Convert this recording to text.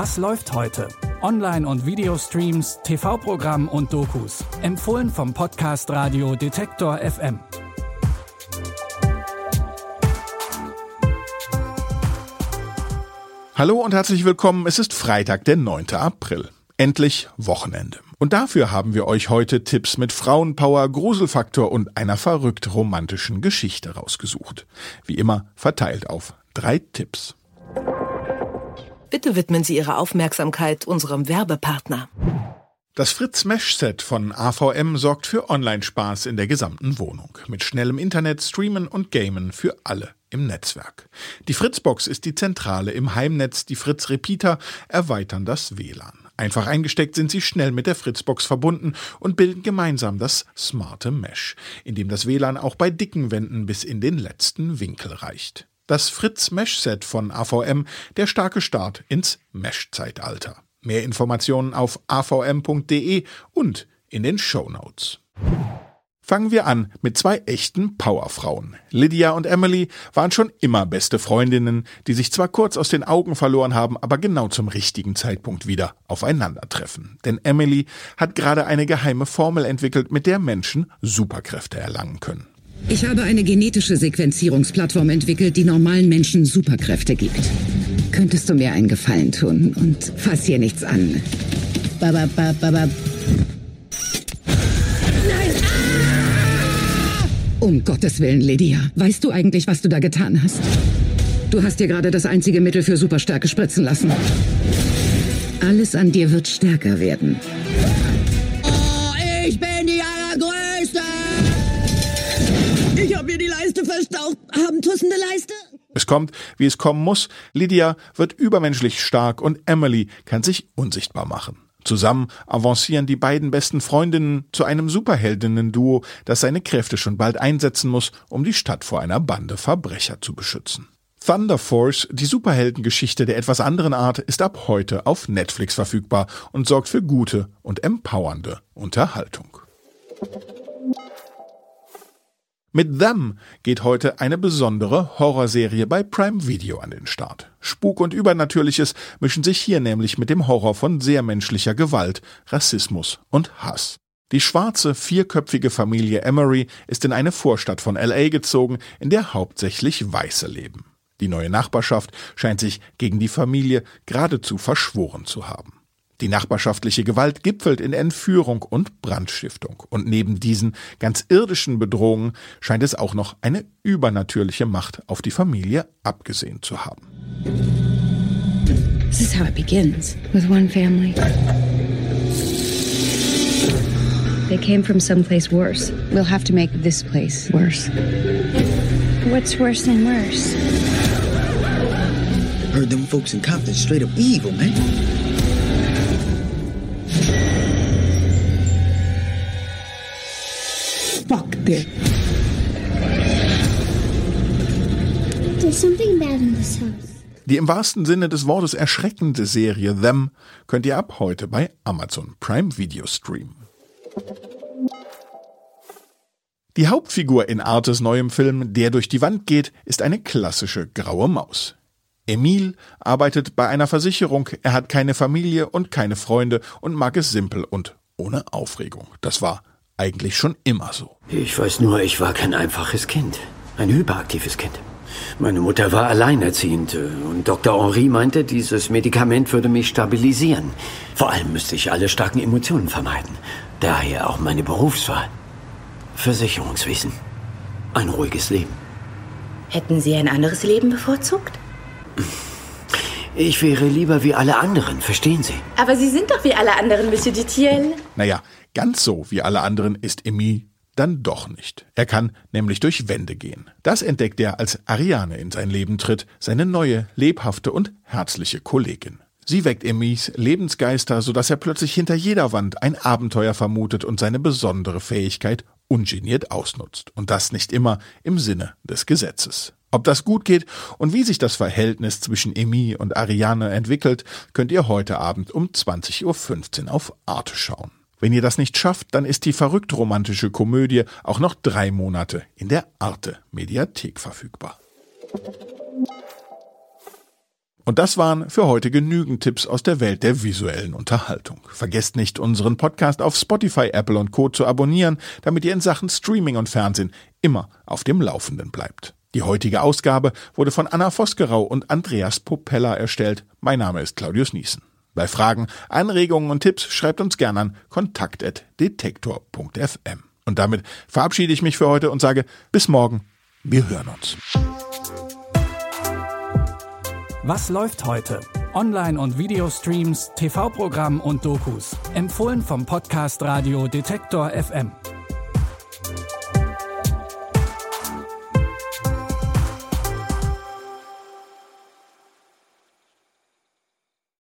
Was läuft heute? Online- und Videostreams, TV-Programm und Dokus. Empfohlen vom Podcast Radio Detektor FM. Hallo und herzlich willkommen. Es ist Freitag, der 9. April. Endlich Wochenende. Und dafür haben wir euch heute Tipps mit Frauenpower, Gruselfaktor und einer verrückt romantischen Geschichte rausgesucht. Wie immer verteilt auf drei Tipps. Bitte widmen Sie Ihre Aufmerksamkeit unserem Werbepartner. Das Fritz Mesh Set von AVM sorgt für Online-Spaß in der gesamten Wohnung. Mit schnellem Internet, Streamen und Gamen für alle im Netzwerk. Die Fritzbox ist die Zentrale im Heimnetz, die Fritz Repeater erweitern das WLAN. Einfach eingesteckt sind sie schnell mit der Fritzbox verbunden und bilden gemeinsam das smarte Mesh, in dem das WLAN auch bei dicken Wänden bis in den letzten Winkel reicht. Das Fritz Mesh Set von AVM, der starke Start ins Mesh-Zeitalter. Mehr Informationen auf avm.de und in den Show Notes. Fangen wir an mit zwei echten Powerfrauen. Lydia und Emily waren schon immer beste Freundinnen, die sich zwar kurz aus den Augen verloren haben, aber genau zum richtigen Zeitpunkt wieder aufeinandertreffen. Denn Emily hat gerade eine geheime Formel entwickelt, mit der Menschen Superkräfte erlangen können. Ich habe eine genetische Sequenzierungsplattform entwickelt, die normalen Menschen Superkräfte gibt. Könntest du mir einen Gefallen tun und fass hier nichts an? Bababababab. Nein! Ah! Um Gottes Willen, Lydia. Weißt du eigentlich, was du da getan hast? Du hast dir gerade das einzige Mittel für Superstärke spritzen lassen. Alles an dir wird stärker werden. Ich hab mir die Leiste verstaucht. Haben tussende Leiste? Es kommt, wie es kommen muss. Lydia wird übermenschlich stark und Emily kann sich unsichtbar machen. Zusammen avancieren die beiden besten Freundinnen zu einem Superheldinnen-Duo, das seine Kräfte schon bald einsetzen muss, um die Stadt vor einer Bande Verbrecher zu beschützen. Thunder Force, die Superheldengeschichte der etwas anderen Art, ist ab heute auf Netflix verfügbar und sorgt für gute und empowernde Unterhaltung. Mit Them geht heute eine besondere Horrorserie bei Prime Video an den Start. Spuk und Übernatürliches mischen sich hier nämlich mit dem Horror von sehr menschlicher Gewalt, Rassismus und Hass. Die schwarze, vierköpfige Familie Emery ist in eine Vorstadt von LA gezogen, in der hauptsächlich Weiße leben. Die neue Nachbarschaft scheint sich gegen die Familie geradezu verschworen zu haben. Die nachbarschaftliche Gewalt gipfelt in Entführung und Brandstiftung. Und neben diesen ganz irdischen Bedrohungen scheint es auch noch eine übernatürliche Macht auf die Familie abgesehen zu haben. This is how it begins with one family. They came from someplace worse. We'll have to make this place worse. What's worse than worse? Heard them folks in Compton straight up evil, man. This. There's something bad in this house. Die im wahrsten Sinne des Wortes erschreckende Serie Them könnt ihr ab heute bei Amazon Prime Video streamen. Die Hauptfigur in Artes neuem Film Der durch die Wand geht ist eine klassische graue Maus. Emil arbeitet bei einer Versicherung, er hat keine Familie und keine Freunde und mag es simpel und ohne Aufregung. Das war eigentlich schon immer so. Ich weiß nur, ich war kein einfaches Kind. Ein hyperaktives Kind. Meine Mutter war alleinerziehend äh, und Dr. Henri meinte, dieses Medikament würde mich stabilisieren. Vor allem müsste ich alle starken Emotionen vermeiden. Daher auch meine Berufswahl. Versicherungswesen. Ein ruhiges Leben. Hätten Sie ein anderes Leben bevorzugt? Ich wäre lieber wie alle anderen, verstehen Sie? Aber Sie sind doch wie alle anderen, Monsieur Dutiel. Naja, ganz so wie alle anderen ist Emil dann doch nicht. Er kann nämlich durch Wände gehen. Das entdeckt er, als Ariane in sein Leben tritt, seine neue, lebhafte und herzliche Kollegin. Sie weckt Emmys Lebensgeister, sodass er plötzlich hinter jeder Wand ein Abenteuer vermutet und seine besondere Fähigkeit ungeniert ausnutzt. Und das nicht immer im Sinne des Gesetzes. Ob das gut geht und wie sich das Verhältnis zwischen Emmy und Ariane entwickelt, könnt ihr heute Abend um 20.15 Uhr auf Arte schauen. Wenn ihr das nicht schafft, dann ist die verrückt romantische Komödie auch noch drei Monate in der Arte Mediathek verfügbar. Und das waren für heute genügend Tipps aus der Welt der visuellen Unterhaltung. Vergesst nicht, unseren Podcast auf Spotify, Apple und Co. zu abonnieren, damit ihr in Sachen Streaming und Fernsehen immer auf dem Laufenden bleibt. Die heutige Ausgabe wurde von Anna Vosgerau und Andreas Popella erstellt. Mein Name ist Claudius Niesen. Bei Fragen, Anregungen und Tipps schreibt uns gerne an kontakt.detektor.fm. Und damit verabschiede ich mich für heute und sage bis morgen. Wir hören uns. Was läuft heute? Online- und Videostreams, TV-Programm und Dokus. Empfohlen vom Podcast Radio Detektor FM.